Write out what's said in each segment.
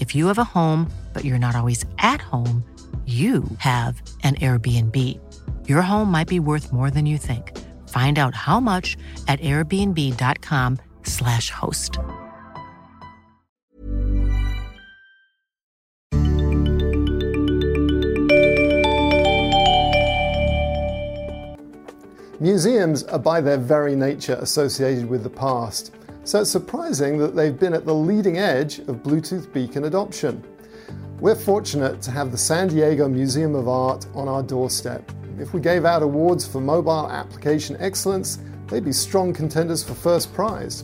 If you have a home, but you're not always at home, you have an Airbnb. Your home might be worth more than you think. Find out how much at airbnb.com/slash host. Museums are by their very nature associated with the past, so it's surprising that they've been at the leading edge of Bluetooth beacon adoption. We're fortunate to have the San Diego Museum of Art on our doorstep. If we gave out awards for mobile application excellence, they'd be strong contenders for first prize.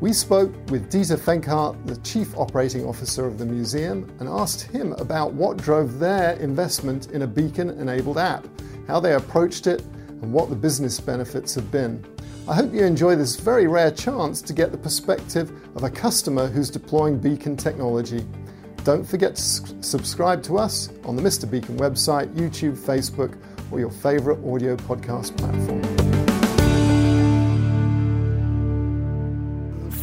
We spoke with Dieter Fenkart, the Chief Operating Officer of the museum, and asked him about what drove their investment in a beacon enabled app, how they approached it, and what the business benefits have been. I hope you enjoy this very rare chance to get the perspective of a customer who's deploying beacon technology. Don't forget to subscribe to us on the Mr. Beacon website, YouTube, Facebook, or your favorite audio podcast platform.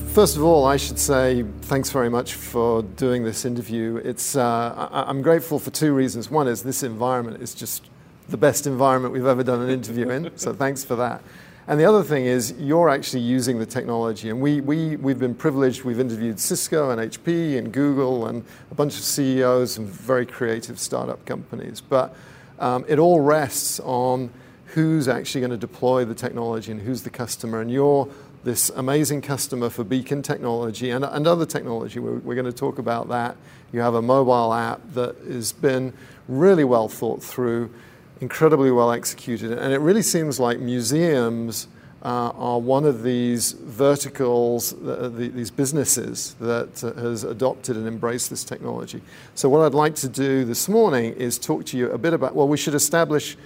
First of all, I should say thanks very much for doing this interview. It's, uh, I'm grateful for two reasons. One is this environment is just the best environment we've ever done an interview in, so thanks for that. And the other thing is, you're actually using the technology. And we, we, we've been privileged, we've interviewed Cisco and HP and Google and a bunch of CEOs and very creative startup companies. But um, it all rests on who's actually going to deploy the technology and who's the customer. And you're this amazing customer for Beacon technology and, and other technology. We're, we're going to talk about that. You have a mobile app that has been really well thought through incredibly well executed. And it really seems like museums uh, are one of these verticals, uh, the, these businesses that uh, has adopted and embraced this technology. So, what I'd like to do this morning is talk to you a bit about, well, we should establish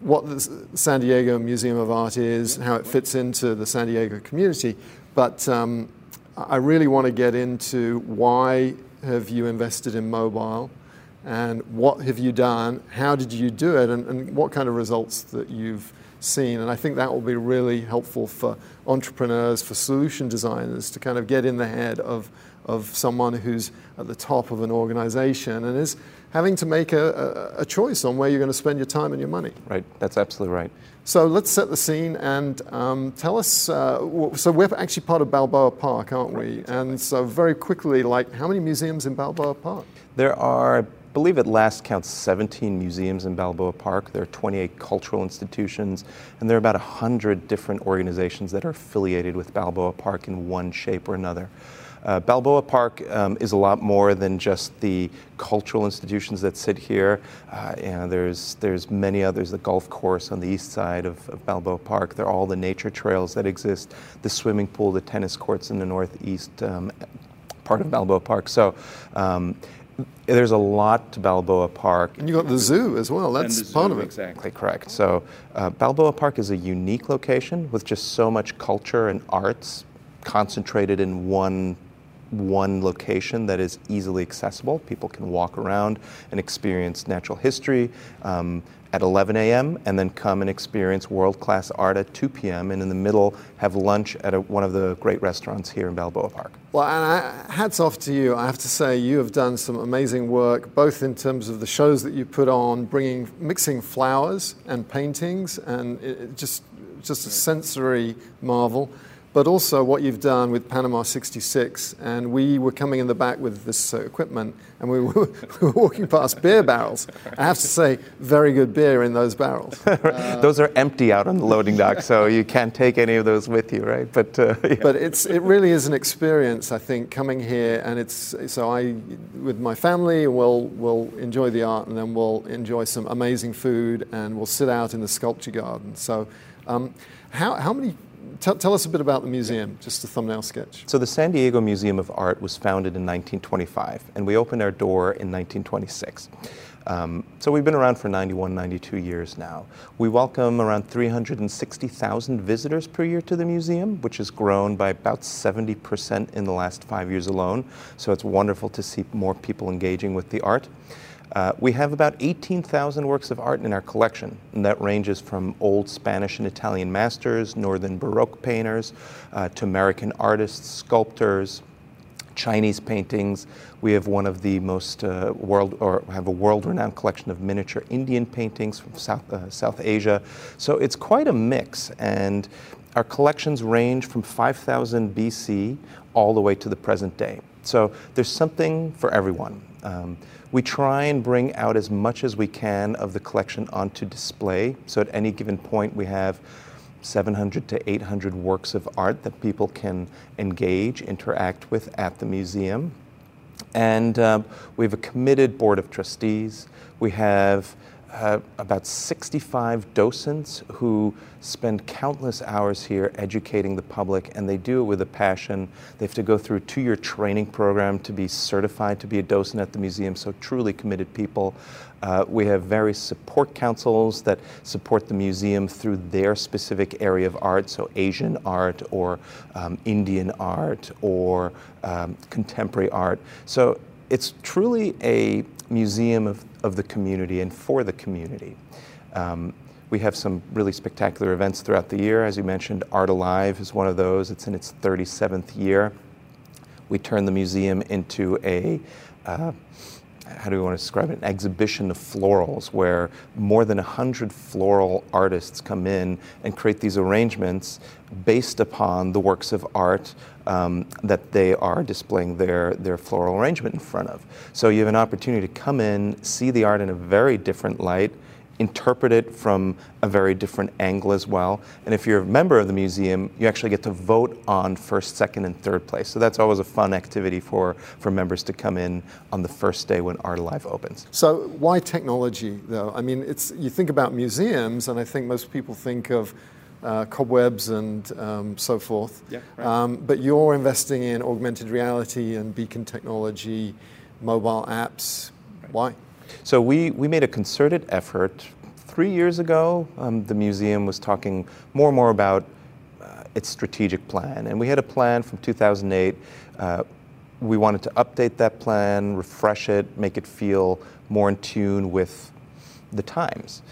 what the San Diego Museum of Art is, how it fits into the San Diego community. But um, I really want to get into why have you invested in mobile? And what have you done, how did you do it, and, and, what kind of results that you've seen. And I think that will be really helpful for entrepreneurs, for solution designers to kind of get in the head of, of someone who's at the top of an organization and is having to make a, a, a choice on where you're going to spend your time and your money. Right, that's absolutely right. So let's set the scene and um, tell us. Uh, so we're actually part of Balboa Park, aren't we? And so very quickly, like, how many museums in Balboa Park? There are believe at last count 17 museums in Balboa Park. There are 28 cultural institutions, and there are about 100 different organizations that are affiliated with Balboa Park in one shape or another. Uh, Balboa Park um, is a lot more than just the cultural institutions that sit here. Uh, and there's there's many others. The golf course on the east side of, of, Balboa Park. There are all the nature trails that exist. The swimming pool, the tennis courts in the northeast um, part of Balboa Park. So um, there's a lot to Balboa Park. And you got the zoo as well. That's part zoo, of it. Exactly correct. So uh, Balboa Park is a unique location with just so much culture and arts concentrated in one one location that is easily accessible. People can walk around and experience natural history. Um, at 11 a.m. and then come and experience world class art at 2 p.m. and in the middle have lunch at a, one of the great restaurants here in Balboa Park. Well, and I, hats off to you. I have to say, you have done some amazing work, both in terms of the shows that you put on, bringing, mixing flowers and paintings, and it, just, just a sensory marvel but also what you've done with Panama 66. And we were coming in the back with this uh, equipment, and we were, we were, walking past beer barrels. I have to say, very good beer in those barrels. Uh, those are empty out on the loading dock, so you can't take any of those with you, right? But uh, yeah. but it's it really is an experience, I think, coming here, and it's so I with my family, we'll we'll enjoy the art, and then we'll enjoy some amazing food, and we'll sit out in the sculpture garden. So. Um, how, how many Tell, tell, us a bit about the museum, just a thumbnail sketch. So, the San Diego Museum of Art was founded in 1925, and we opened our door in 1926. Um, so, we've been around for 91, 92 years now. We welcome around 360,000 visitors per year to the museum, which has grown by about 70% in the last five years alone. So, it's wonderful to see more people engaging with the art. Uh, we have about 18,000 works of art in our collection, and that ranges from old Spanish and Italian masters, northern Baroque painters, uh, to American artists, sculptors, Chinese paintings. We have one of the most uh, world, or have a world-renowned collection of miniature Indian paintings from South, uh, South Asia. So it's quite a mix, and our collections range from 5000 BC all the way to the present day. So there's something for everyone. Um, we try and bring out as much as we can of the collection onto display. So at any given point, we have 700 to 800 works of art that people can engage, interact with at the museum. And um, we have a committed board of trustees. We have uh, about 65 docents who spend countless hours here educating the public, and they do it with a passion. They have to go through a two year training program to be certified to be a docent at the museum, so truly committed people. Uh, we have various support councils that support the museum through their specific area of art, so Asian art or um, Indian art or um, contemporary art. So it's truly a museum of, of the community and for the community. Um, we have some really spectacular events throughout the year. As you mentioned, Art Alive is one of those. It's in its 37th year. We turn the museum into a uh, how do we want to describe it? An exhibition of florals where more than 100 floral artists come in and create these arrangements based upon the works of art um, that they are displaying their, their floral arrangement in front of. So you have an opportunity to come in, see the art in a very different light, interpret it from a very different angle as well. And if you're a member of the museum, you actually get to vote on first, second, and third place. So that's always a fun activity for, for members to come in on the first day when Art Alive opens. So why technology, though? I mean, it's, you think about museums, and I think most people think of uh, cobwebs and um, so forth. Yeah, right. um, but you're investing in augmented reality and beacon technology, mobile apps. Right. Why? So we, we made a concerted effort. Three years ago, um, the museum was talking more and more about uh, its strategic plan. And we had a plan from 2008. Uh, we wanted to update that plan, refresh it, make it feel more in tune with the times.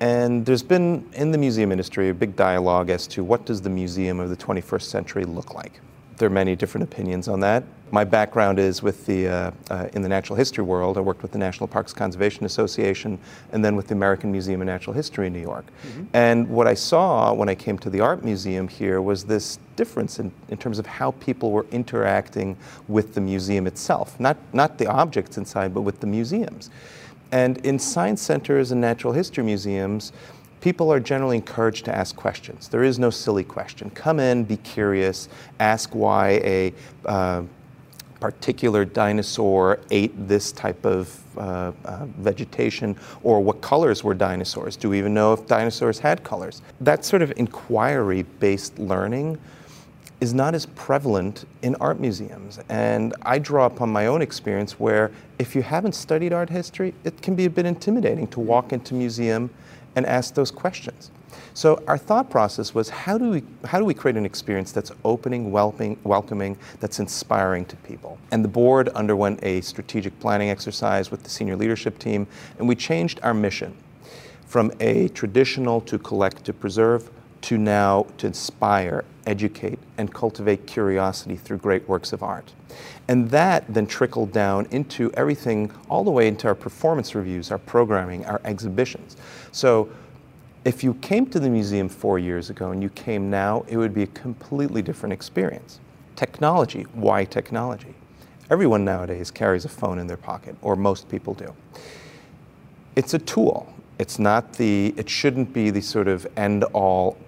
And there's been in the museum industry a big dialogue as to what does the museum of the 21st century look like. There are many different opinions on that. My background is with the, uh, uh, in the natural history world. I worked with the National Parks Conservation Association and then with the American Museum of Natural History in New York. Mm-hmm. And what I saw when I came to the art museum here was this difference in, in terms of how people were interacting with the museum itself. Not, not the objects inside, but with the museums. And in science centers and natural history museums, people are generally encouraged to ask questions. There is no silly question. Come in, be curious, ask why a uh, particular dinosaur ate this type of uh, uh, vegetation, or what colors were dinosaurs? Do we even know if dinosaurs had colors? That sort of inquiry based learning is not as prevalent in art museums. And I draw upon my own experience where if you haven't studied art history, it can be a bit intimidating to walk into a museum and ask those questions. So our thought process was how do we how do we create an experience that's opening, welcoming, welcoming, that's inspiring to people? And the board underwent a strategic planning exercise with the senior leadership team, and we changed our mission from a traditional to collect to preserve to now to inspire, educate, and cultivate curiosity through great works of art. And that then trickled down into everything, all the way into our performance reviews, our programming, our exhibitions. So If you came to the museum four years ago and you came now, it would be a completely different experience. Technology, why technology? Everyone nowadays carries a phone in their pocket, or most people do. It's a tool. It's not the, it shouldn't be the sort of end all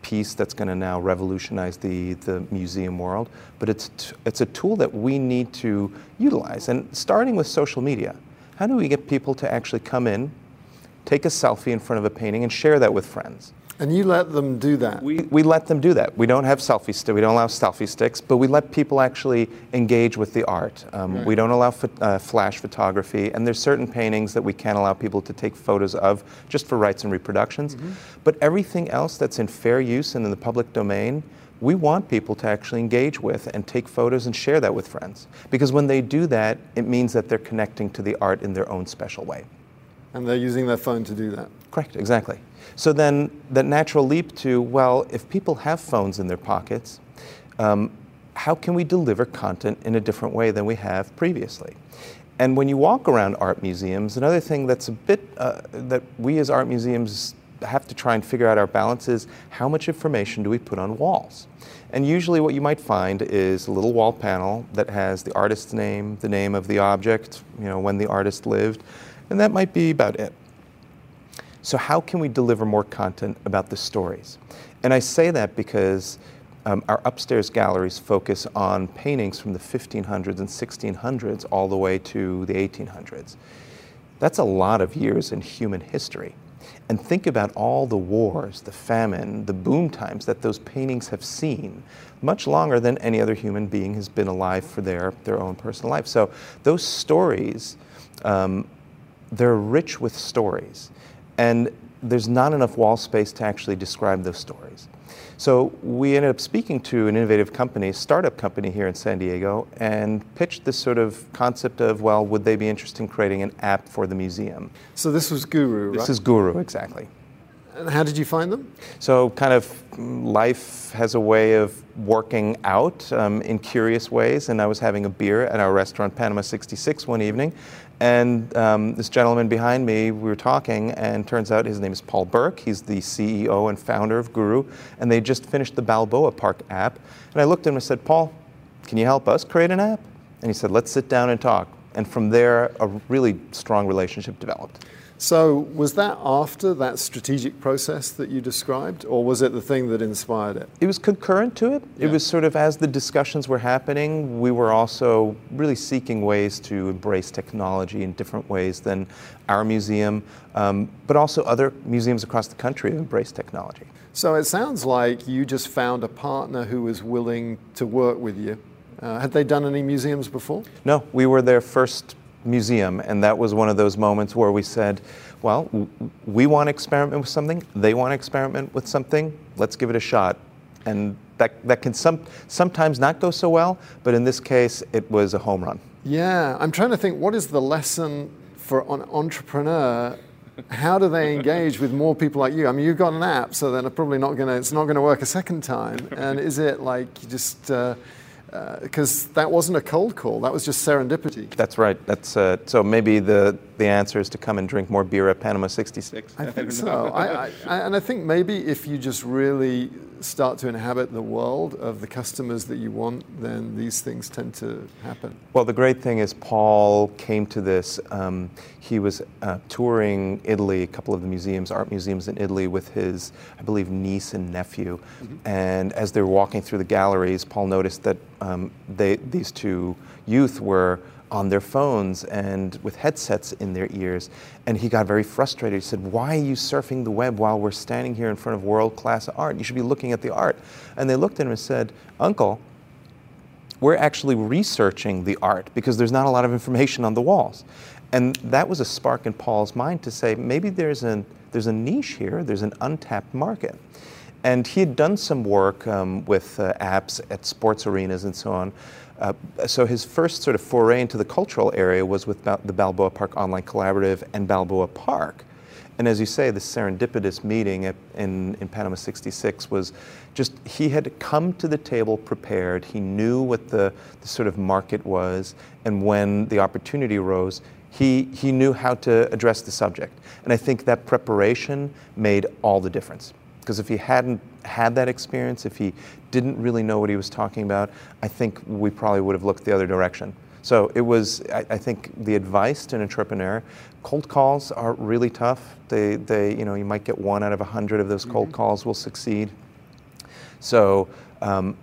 piece that's going to now revolutionize the, the museum world, but it's, t- it's a tool that we need to utilize. And starting with social media, how do we get people to actually come in, take a selfie in front of a painting, and share that with friends? And you let them do that. We, we let them do that. We don't have selfie sticks. We don't allow selfie sticks, but we let people actually engage with the art. Um, right. We don't allow ph- uh, flash photography, and there's certain paintings that we can't allow people to take photos of just for rights and reproductions. Mm-hmm. But everything else that's in fair use and in the public domain, we want people to actually engage with and take photos and share that with friends. Because when they do that, it means that they're connecting to the art in their own special way. And they're using their phone to do that. Correct, exactly. So then the natural leap to, well, if people have phones in their pockets, um, how can we deliver content in a different way than we have previously? And when you walk around art museums, another thing that's a bit uh, that we as art museums have to try and figure out our balance is how much information do we put on walls? And usually, what you might find is a little wall panel that has the artist's name, the name of the object, you know, when the artist lived, and that might be about it. So, how can we deliver more content about the stories? And I say that because um, our upstairs galleries focus on paintings from the 1500s and 1600s all the way to the 1800s. That's a lot of years in human history. And think about all the wars, the famine, the boom times that those paintings have seen, much longer than any other human being has been alive for their, their own personal life. So those stories, um, they're rich with stories. And there's not enough wall space to actually describe those stories. So we ended up speaking to an innovative company, startup company here in San Diego, and pitched this sort of concept of, well, would they be interested in creating an app for the museum? So this was Guru, right? This is Guru, exactly. And how did you find them? So, kind of life has a way of working out um, in curious ways. And I was having a beer at our restaurant, Panama 66, one evening. And um, this gentleman behind me, we were talking, and turns out his name is Paul Burke. He's the CEO and founder of Guru. And they just finished the Balboa Park app. And I looked at him and said, Paul, can you help us create an app? And he said, let's sit down and talk. And from there, a really strong relationship developed. So, was that after that strategic process that you described, or was it the thing that inspired it? It was concurrent to it. Yeah. It was sort of as the discussions were happening, we were also really seeking ways to embrace technology in different ways than our museum, um, but also other museums across the country have embraced technology. So, it sounds like you just found a partner who was willing to work with you. Uh, had they done any museums before? No, we were their first museum. And that was one of those moments where we said, well, we want to experiment with something, they want to experiment with something, let's give it a shot. And that, that can some, sometimes not go so well, but in this case, it was a home run. Yeah, I'm trying to think what is the lesson for an entrepreneur how do they engage with more people like you? I mean, you've got an app, so then probably not to. It's not going to work a second time. And is it like you just uh, because uh, that wasn't a cold call. That was just serendipity. That's right. That's uh, so maybe the the answer is to come and drink more beer at Panama 66. I think so. I, I, and I think maybe if you just really start to inhabit the world of the customers that you want, then these things tend to happen. Well, the great thing is Paul came to this. Um, he was uh, touring Italy, a couple of the museums, art museums in Italy, with his, I believe, niece and nephew. Mm-hmm. And as they were walking through the galleries, Paul noticed that um, they, these two youth were on their phones and with headsets in their ears. And he got very frustrated. He said, Why are you surfing the web while we're standing here in front of world class art? You should be looking at the art. And they looked at him and said, Uncle, we're actually researching the art because there's not a lot of information on the walls. And that was a spark in Paul's mind to say, maybe there's, an, there's a niche here, there's an untapped market. And he had done some work um, with uh, apps at sports arenas and so on. Uh, so his first sort of foray into the cultural area was with the Balboa Park Online Collaborative and Balboa Park. And as you say, the serendipitous meeting at, in, in Panama 66 was just, he had come to the table prepared. He knew what the, the sort of market was. And when the opportunity arose, he, he knew how to address the subject. And I think that preparation made all the difference. Because if he hadn't had that experience, if he didn't really know what he was talking about, I think we probably would have looked the other direction. So it was, I, I, think, the advice to an entrepreneur. Cold calls are really tough. They, they, you know, you might get one out of a hundred of those cold mm-hmm. calls will succeed. So um,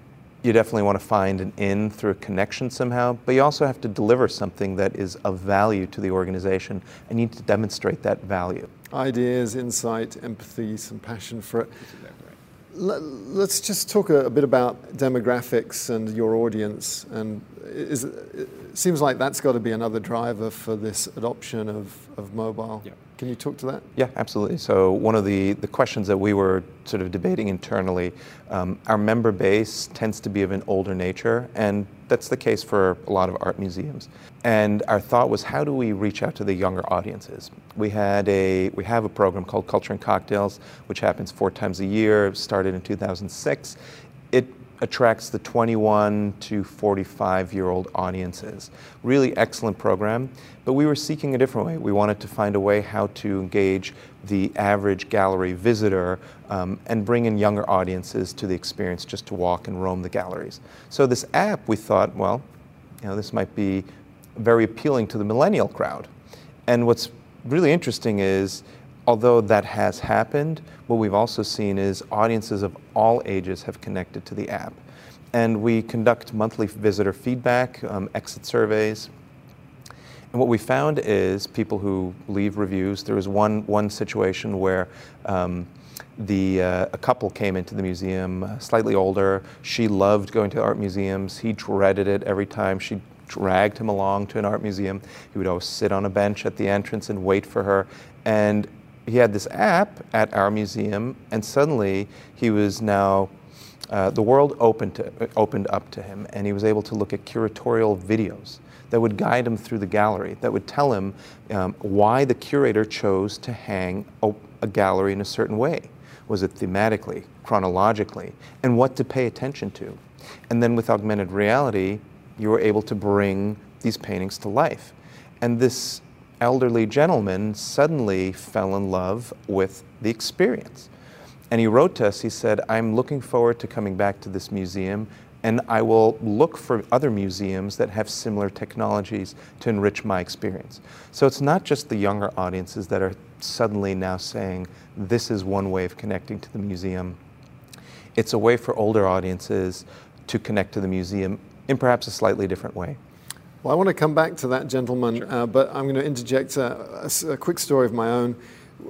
you definitely want to find an in through a connection somehow, but you also have to deliver something that is of value to the organization, and you need to demonstrate that value. Ideas, insight, empathy, some passion for it. Let's just talk a, bit about demographics and your audience. And is, it seems like that's got to be another driver for this adoption of, of mobile. Yeah. Can you talk to that? Yeah, absolutely. So one of the, the questions that we were sort of debating internally, um, our member base tends to be of an older nature, and that's the case for a lot of art museums. And our thought was, how do we reach out to the younger audiences? We had a we have a program called Culture and Cocktails, which happens four times a year. Started in 2006. It attracts the 21 to 45 year old audiences. Really excellent program, but we were seeking a different way. We wanted to find a way how to engage the average gallery visitor um, and bring in younger audiences to the experience just to walk and roam the galleries. So, this app, we thought, well, you know, this might be very appealing to the millennial crowd. And what's really interesting is although that has happened, what we've also seen is audiences of all ages have connected to the app. And we conduct monthly visitor feedback, um, exit surveys. And what we found is people who leave reviews. There was one, one situation where um, the, uh, a couple came into the museum, uh, slightly older. She loved going to art museums. He dreaded it every time she dragged him along to an art museum. He would always sit on a bench at the entrance and wait for her. And he had this app at our museum, and suddenly he was now uh, the world opened to, opened up to him, and he was able to look at curatorial videos that would guide him through the gallery, that would tell him um, why the curator chose to hang a, a gallery in a certain way. Was it thematically, chronologically, and what to pay attention to? And then with augmented reality, you were able to bring these paintings to life. And this elderly gentleman suddenly fell in love with the experience. And he wrote to us, he said, I'm looking forward to coming back to this museum, and I will look for other museums that have similar technologies to enrich my experience. So it's not just the younger audiences that are suddenly now saying, this is one way of connecting to the museum. It's a way for older audiences to connect to the museum in perhaps a slightly different way. Well, I want to come back to that gentleman, sure. uh, but I'm going to interject a, a, a, quick story of my own.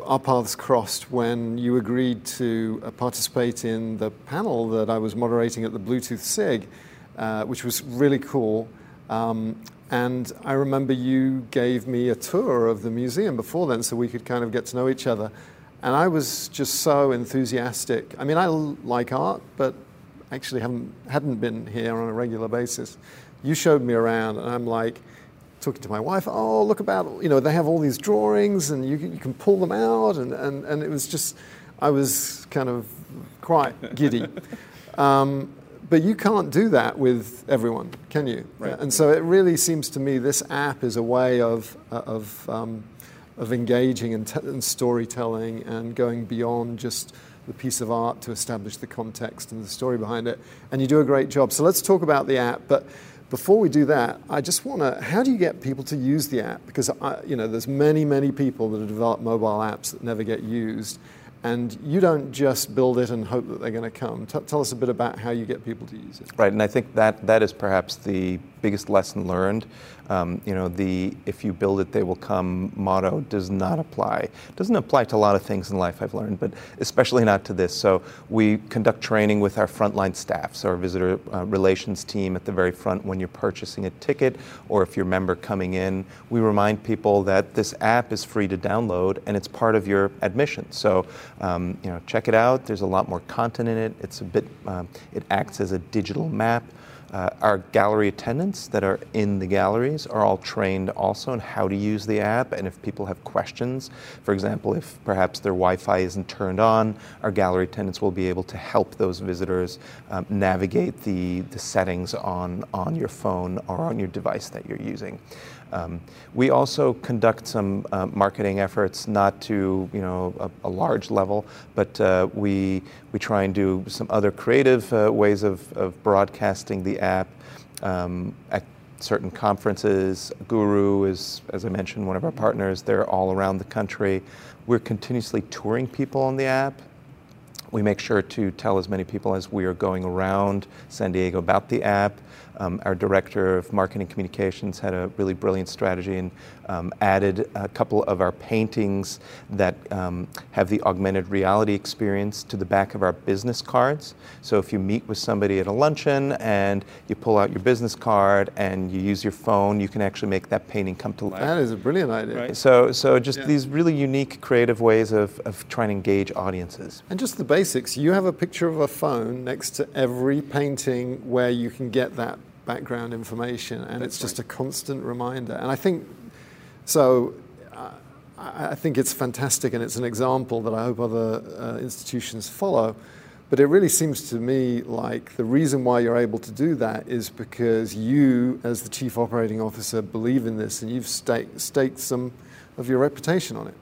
Our paths crossed when you agreed to uh, participate in the panel that I was moderating at the Bluetooth SIG, uh, which was really cool. Um, and I remember you gave me a tour of the museum before then so we could kind of get to know each other. And I was just so enthusiastic. I mean, I like art, but actually haven't, hadn't been here on a regular basis you showed me around, and I'm like, talking to my wife, oh, look about, you know, they have all these drawings and you, you can pull them out. And, and, and it was just, I was kind of quite giddy. Um, but you can't do that with everyone, can you? Right. And so it really seems to me this app is a way of, uh, of, um, of engaging and, t- and storytelling and going beyond just the piece of art to establish the context and the story behind it. And you do a great job. So let's talk about the app. But before we do that, I just want to, how do you get people to use the app? Because, I, you know, there's many, many people that have developed mobile apps that never get used. And you don't just build it and hope that they're going to come. T- tell us a bit about how you get people to use it. Right, and I think that, that is perhaps the biggest lesson learned. Um, you know, the if you build it, they will come motto does not apply. Doesn't apply to a lot of things in life I've learned, but especially not to this. So we conduct training with our frontline staff, so our visitor uh, relations team at the very front when you're purchasing a ticket or if you're a member coming in. We remind people that this app is free to download and it's part of your admission. So um, you know, check it out. There's a lot more content in it. It's a bit. Um, it acts as a digital map. Uh, our gallery attendants that are in the galleries are all trained also in how to use the app. And if people have questions, for example, if perhaps their Wi Fi isn't turned on, our gallery attendants will be able to help those visitors um, navigate the, the settings on, on your phone or on your device that you're using. Um, we also conduct some uh, marketing efforts, not to you know a, a large level, but uh, we we try and do some other creative uh, ways of, of broadcasting the app um, at certain conferences. Guru is, as I mentioned, one of our partners. They're all around the country. We're continuously touring people on the app. We make sure to tell as many people as we are going around San Diego about the app. Um, our director of marketing communications had a really brilliant strategy and um, added a couple of our paintings that um, have the augmented reality experience to the back of our business cards. So if you meet with somebody at a luncheon and you pull out your business card and you use your phone, you can actually make that painting come to life. That is a brilliant idea. Right. So, so just Yeah. these really unique, creative ways of, of trying to engage audiences. And just the basics. You have a picture of a phone next to every painting where you can get that background information, and it's just a constant reminder. And I think so. uh, I think it's fantastic, and it's an example that I hope other uh, institutions follow. But it really seems to me like the reason why you're able to do that is because you, as the chief operating officer, believe in this, and you've staked, staked some of your reputation on it.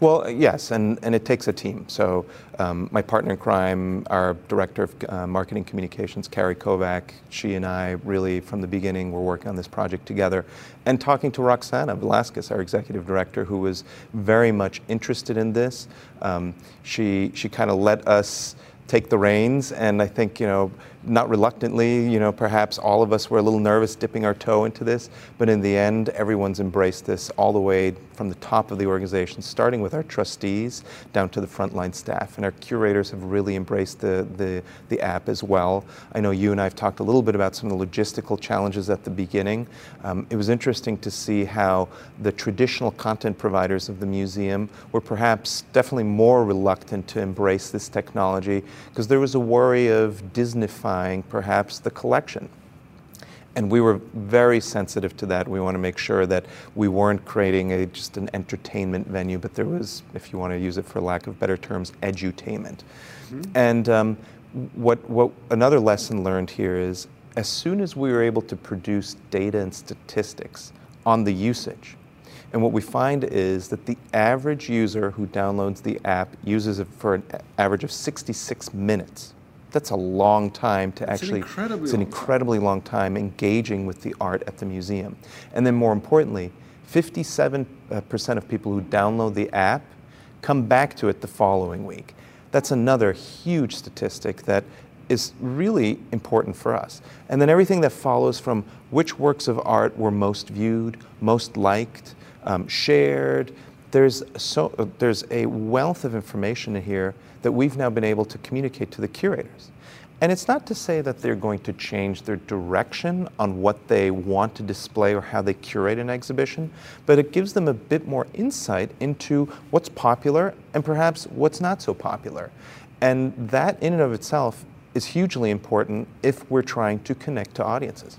Well, yes, and, and it takes a team. So, um, my partner in crime, our director of uh, marketing communications, Carrie Kovac, she and I really, from the beginning, were working on this project together. And talking to Roxana Velasquez, our executive director, who was very much interested in this, um, she, she kind of let us take the reins. And I think, you know, not reluctantly, you know, perhaps all of us were a little nervous dipping our toe into this, but in the end, everyone's embraced this all the way from the top of the organization, starting with our trustees down to the frontline staff. And our curators have really embraced the, the, the app as well. I know you and I have talked a little bit about some of the logistical challenges at the beginning. Um, it was interesting to see how the traditional content providers of the museum were perhaps definitely more reluctant to embrace this technology because there was a worry of Disneyfying perhaps the collection. And we were very sensitive to that. We want to make sure that we weren't creating a, just an entertainment venue, but there was, if you want to use it for lack of better terms, edutainment. And um, what, what another lesson learned here is as soon as we were able to produce data and statistics on the usage, and what we find is that the average user who downloads the app uses it for an average of 66 minutes. That's a long time to It's an actually. incredibly it's an incredibly long time engaging with the art at the museum. And then, more importantly, 57% of people who download the app come back to it the following week. That's another huge statistic that is really important for us. And then everything that follows from which works of art were most viewed, most liked, um, shared. There's, so, uh, there's a wealth of information in here that we've now been able to communicate to the curators. And it's not to say that they're going to change their direction on what they want to display or how they curate an exhibition, but it gives them a bit more insight into what's popular and perhaps what's not so popular. And that, in and of itself, is hugely important if we're trying to connect to audiences.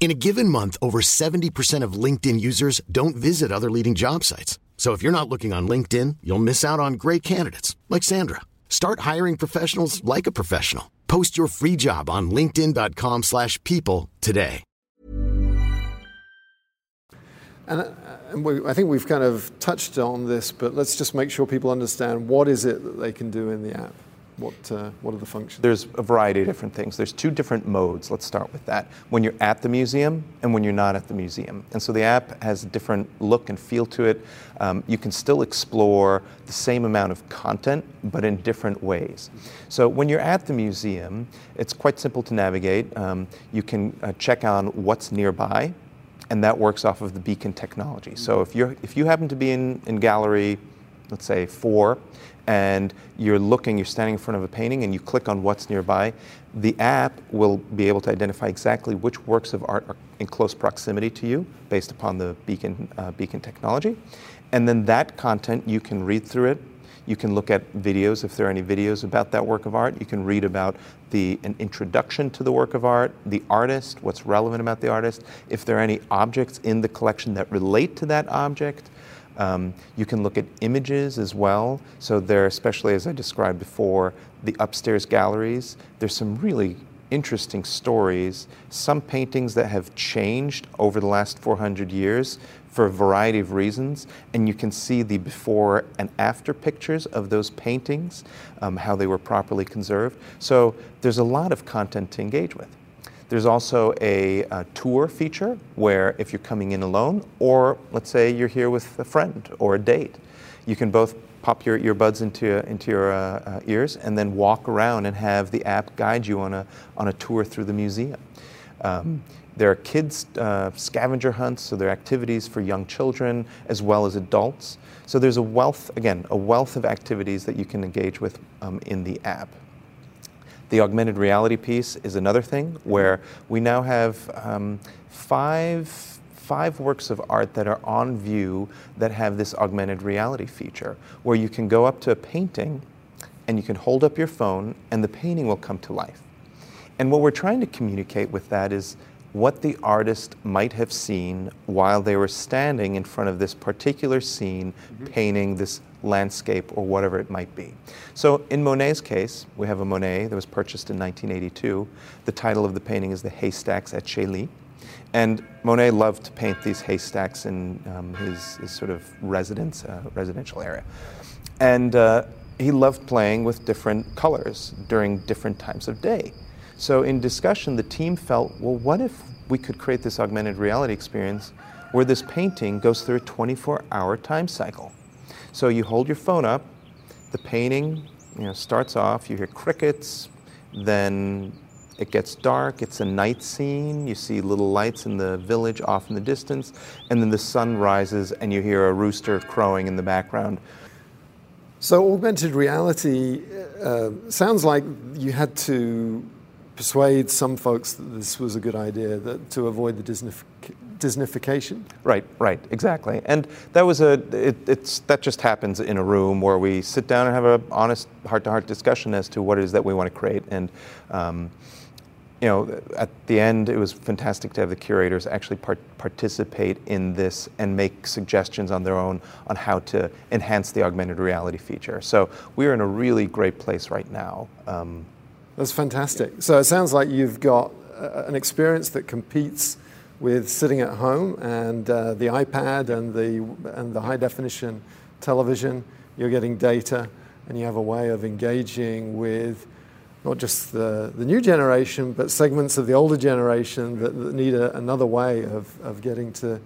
In a given month, over 70% of LinkedIn users don't visit other leading job sites. So if you're not looking on LinkedIn, you'll miss out on great candidates like Sandra. Start hiring professionals like a professional. Post your free job on linkedin.com/people today. And, uh, I think we've kind of touched on this, but let's just make sure people understand what is it that they can do in the app. What, uh, what are the functions? There's a variety of different things. There's two different modes. Let's start with that. When you're at the museum and when you're not at the museum. And so the app has a different look and feel to it. Um, you can still explore the same amount of content, but in different ways. So when you're at the museum, it's quite simple to navigate. Um, you can uh, check on what's nearby, and that works off of the beacon technology. So if, you're, if you happen to be in, in gallery let's say four, and you're looking, you're standing in front of a painting, and you click on what's nearby, the app will be able to identify exactly which works of art are in close proximity to you based upon the beacon, uh, beacon technology. And then that content, you can read through it. You can look at videos if there are any videos about that work of art. You can read about the, an introduction to the work of art, the artist, what's relevant about the artist, if there are any objects in the collection that relate to that object. Um, you can look at images as well. So there, especially as I described before, the upstairs galleries. There's some really interesting stories. Some paintings that have changed over the last 400 years for a variety of reasons, and you can see the before and after pictures of those paintings, um, how they were properly conserved. So there's a lot of content to engage with. There's also a, a, tour feature where if you're coming in alone, or let's say you're here with a friend or a date, you can both pop your earbuds into, into your uh, uh, ears and then walk around and have the app guide you on a, on a tour through the museum. Um, there are kids uh, scavenger hunts, so there are activities for young children as well as adults. So there's a wealth, again, a wealth of activities that you can engage with um, in the app. The augmented reality piece is another thing where we now have um, five, five works of art that are on view that have this augmented reality feature, where you can go up to a painting and you can hold up your phone and the painting will come to life. And what we're trying to communicate with that is what the artist might have seen while they were standing in front of this particular scene, mm-hmm. painting this landscape or whatever it might be. So in Monet's case, we have a Monet that was purchased in 1982. The title of the painting is The Haystacks at Chailly. And Monet loved to paint these haystacks in um, his, his, sort of residence, uh, residential area. And uh, he loved playing with different colors during different times of day. So in discussion, the team felt, well, what if we could create this augmented reality experience where this painting goes through a 24 hour time cycle? So you hold your phone up, the painting you know, starts off, you hear crickets, then it gets dark, it's a night scene, you see little lights in the village off in the distance, and then the sun rises and you hear a rooster crowing in the background. So, augmented reality uh, sounds like you had to persuade some folks that this was a good idea that, to avoid the Disneyf- Disneyfication. Right, right, exactly. And that was a it, it's that just happens in a room where we sit down and have an honest heart-to-heart discussion as to what it is that we want to create. And um, you know, at the end, it was fantastic to have the curators actually part- participate in this and make suggestions on their own on how to enhance the augmented reality feature. So we're in a really great place right now. Um, that's fantastic. So it sounds like you've got uh, an experience that competes with sitting at home and uh, the iPad and the, and the high definition television. You're getting data and you have a way of engaging with not just the, the new generation, but segments of the older generation that, that need a, another way of, of getting to,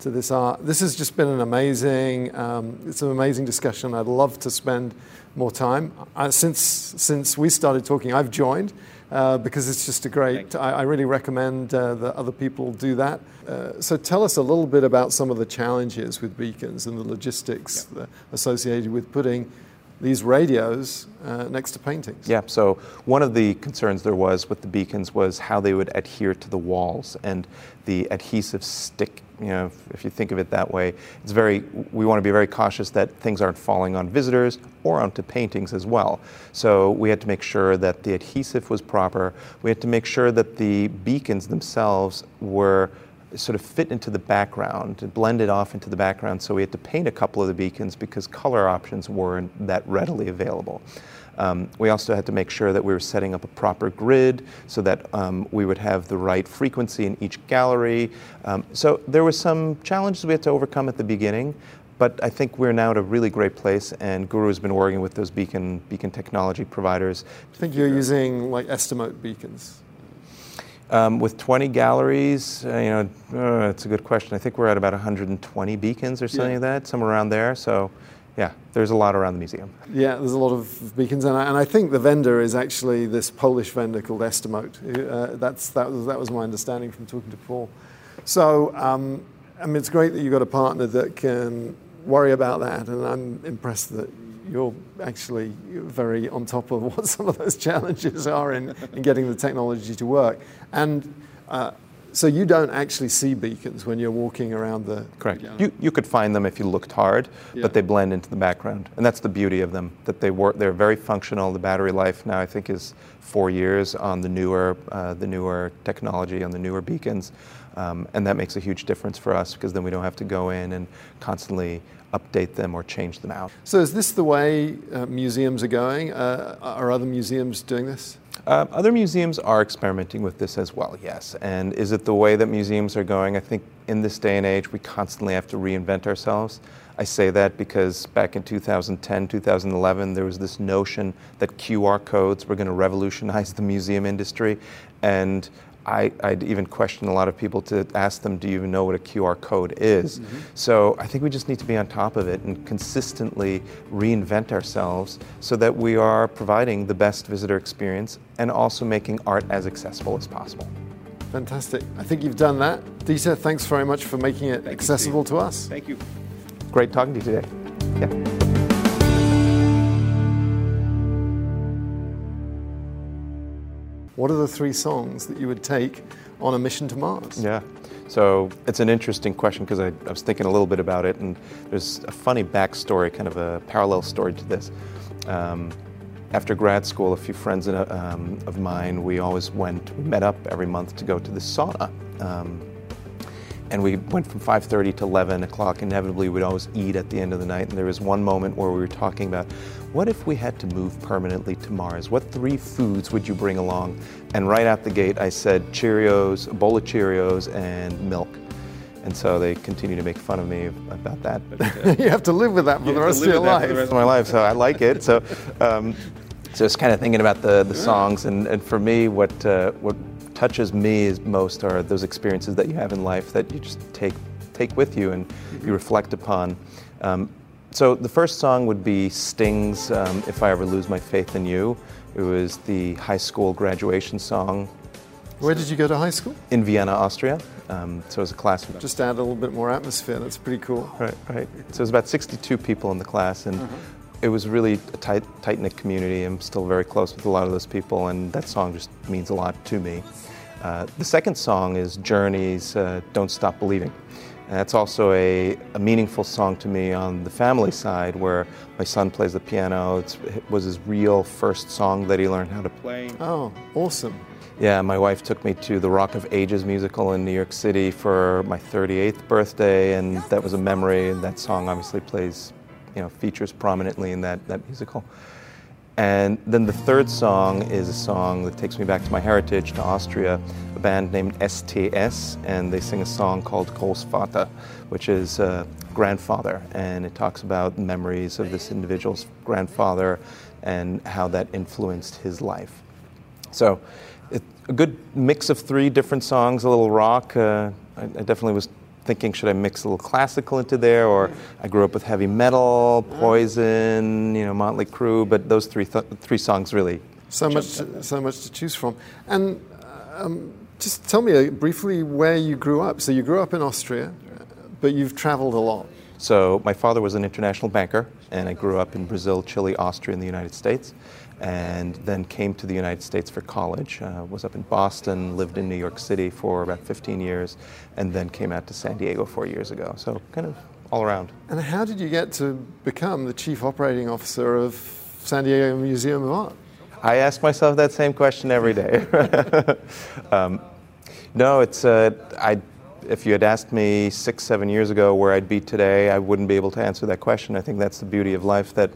to this art. This has just been an amazing, um, it's an amazing discussion. I'd love to spend more time. Uh, since, since we started talking, I've joined uh, because it's just a great, I, I really recommend uh, that other people do that. Uh, so tell us a little bit about some of the challenges with beacons and the logistics yeah. associated with putting these radios uh, next to paintings. Yeah, so one of the concerns there was with the beacons was how they would adhere to the walls and the adhesive stick. You know, if, if you think of it that way, it's very. We want to be very cautious that things aren't falling on visitors or onto paintings as well. So we had to make sure that the adhesive was proper. We had to make sure that the beacons themselves were sort of fit into the background, blended off into the background. So we had to paint a couple of the beacons because color options weren't that readily available. Um, we also had to make sure that we were setting up a proper grid so that um, we would have the right frequency in each gallery. Um, so there were some challenges we had to overcome at the beginning, but I think we're now at a really great place, and Guru has been working with those beacon beacon technology providers. I think you're using like Estimote beacons. Um, with 20 galleries, uh, you know, uh, it's a good question. I think we're at about 120 beacons or something yeah. like that, somewhere around there. So, yeah, there's a lot around the museum. Yeah, there's a lot of beacons, and I, and I think the vendor is actually this Polish vendor called Estimote. Uh, that's that was that was my understanding from talking to Paul. So, um, I mean, it's great that you've got a partner that can worry about that, and I'm impressed that you're actually very on top of what some of those challenges are in, in getting the technology to work. And uh, so you don't actually see beacons when you're walking around the. Correct. You, you could find them if you looked hard, Yeah. but they blend into the background, and that's the beauty of them. That they work. They're very functional. The battery life now, I think, is four years on the newer, uh, the newer technology on the newer beacons, um, and that makes a huge difference for us because then we don't have to go in and constantly update them or change them out. So is this the way uh, museums are going? Uh, are other museums doing this? Uh, other museums are experimenting with this as well, yes. And is it the way that museums are going? I think in this day and age, we constantly have to reinvent ourselves. I say that because back in 2010, 2011, there was this notion that QR codes were going to revolutionize the museum industry. And I, I'd even question a lot of people to ask them, do you even know what a QR code is? Mm-hmm. So I think we just need to be on top of it and consistently reinvent ourselves so that we are providing the best visitor experience and also making art as accessible as possible. Fantastic. I think you've done that. Dieter, thanks very much for making it accessible to us. Thank you. Great talking to you today. Yeah. What are the three songs that you would take on a mission to Mars? Yeah. So it's an interesting question because I, I was thinking a little bit about it, and there's a funny backstory, kind of a parallel story to this. Um, after grad school, a few friends uh, um, of mine, we always went, we met up every month to go to the sauna. Um, and we went from 5.30 to 11 o'clock. Inevitably we'd always eat at the end of the night. And there was one moment where we were talking about what if we had to move permanently to mars? What three foods would you bring along? And right out the gate i said cheerios a bowl of cheerios and milk. And so they continue to make fun of me about that. But you have to live with that for the rest of your life. the rest of my life, so I like it. So, um, so it's kind of thinking about the, the songs, and, and for me, what uh, what touches me most are those experiences that you have in life that you just take take with you and you reflect upon. Um, so the first song would be Sting's um, "If I Ever Lose My Faith in You." It was the high school graduation song Where did you go to high school? in Vienna, Austria. Um, so it was a class of Just add a little bit more atmosphere. That's pretty cool. Right, right. So it was about 62 people in the class, and it was really a tight, tight knit community. I'm still very close with a lot of those people, and that song just means a lot to me. Uh, the second song is Journey's uh, Don't Stop Believing. And that's also a, a meaningful song to me on the family side, where my son plays the piano. It's, it was his real first song that he learned how to play. Oh, awesome. Yeah, my wife took me to the Rock of Ages musical in New York City for my 38th birthday, and that was a memory. And that song obviously plays, you know, features prominently in that, that musical. And then the third song is a song that takes me back to my heritage, to Austria, a band named STS, and they sing a song called Großvater, which is uh, grandfather, and it talks about memories of this individual's grandfather and how that influenced his life. So, it, a good mix of three different songs, a little rock. Uh, I, I definitely was thinking, should I mix a little classical into there? Or I grew up with heavy metal, Poison, you know, Motley Crue, but those three th- three songs really. So much, to, so much to choose from. And um, just tell me uh, briefly where you grew up. So you grew up in Austria, but you've traveled a lot. So my father was an international banker, and I grew up in Brazil, Chile, Austria, and the United States, and then came to the United States for college. Uh, was up in Boston, lived in New York City for about 15 years, and then came out to San Diego four years ago. So kind of all around. And how did you get to become the chief operating officer of San Diego Museum of Art? I ask myself that same question every day. um, no, it's uh, I. If you had asked me six, seven years ago where I'd be today, I wouldn't be able to answer that question. I think that's the beauty of life that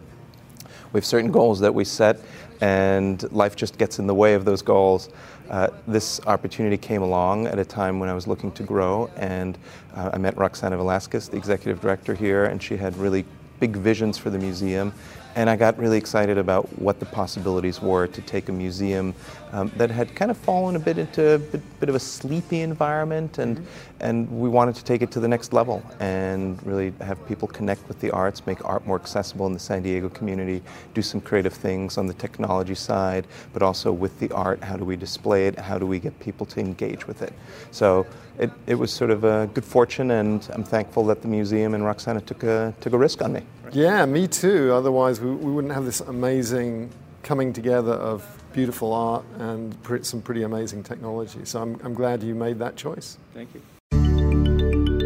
we have certain goals that we set, and life just gets in the way of those goals. Uh, this opportunity came along at a time when I was looking to grow, and uh, I met Roxana Velasquez, the executive director here, and she had really big visions for the museum and I got really excited about what the possibilities were to take a museum um, that had kind of fallen a bit into a bit, bit of a sleepy environment, and mm-hmm. and we wanted to take it to the next level and really have people connect with the arts, make art more accessible in the San Diego community, do some creative things on the technology side, but also with the art. How do we display it? How do we get people to engage with it? So it, it was sort of a good fortune, and I'm thankful that the museum and Roxana took a took a risk on me. Yeah, me too. Otherwise, we, we wouldn't have this amazing coming together of beautiful art and some pretty amazing technology. So I'm, I'm glad you made that choice. Thank you.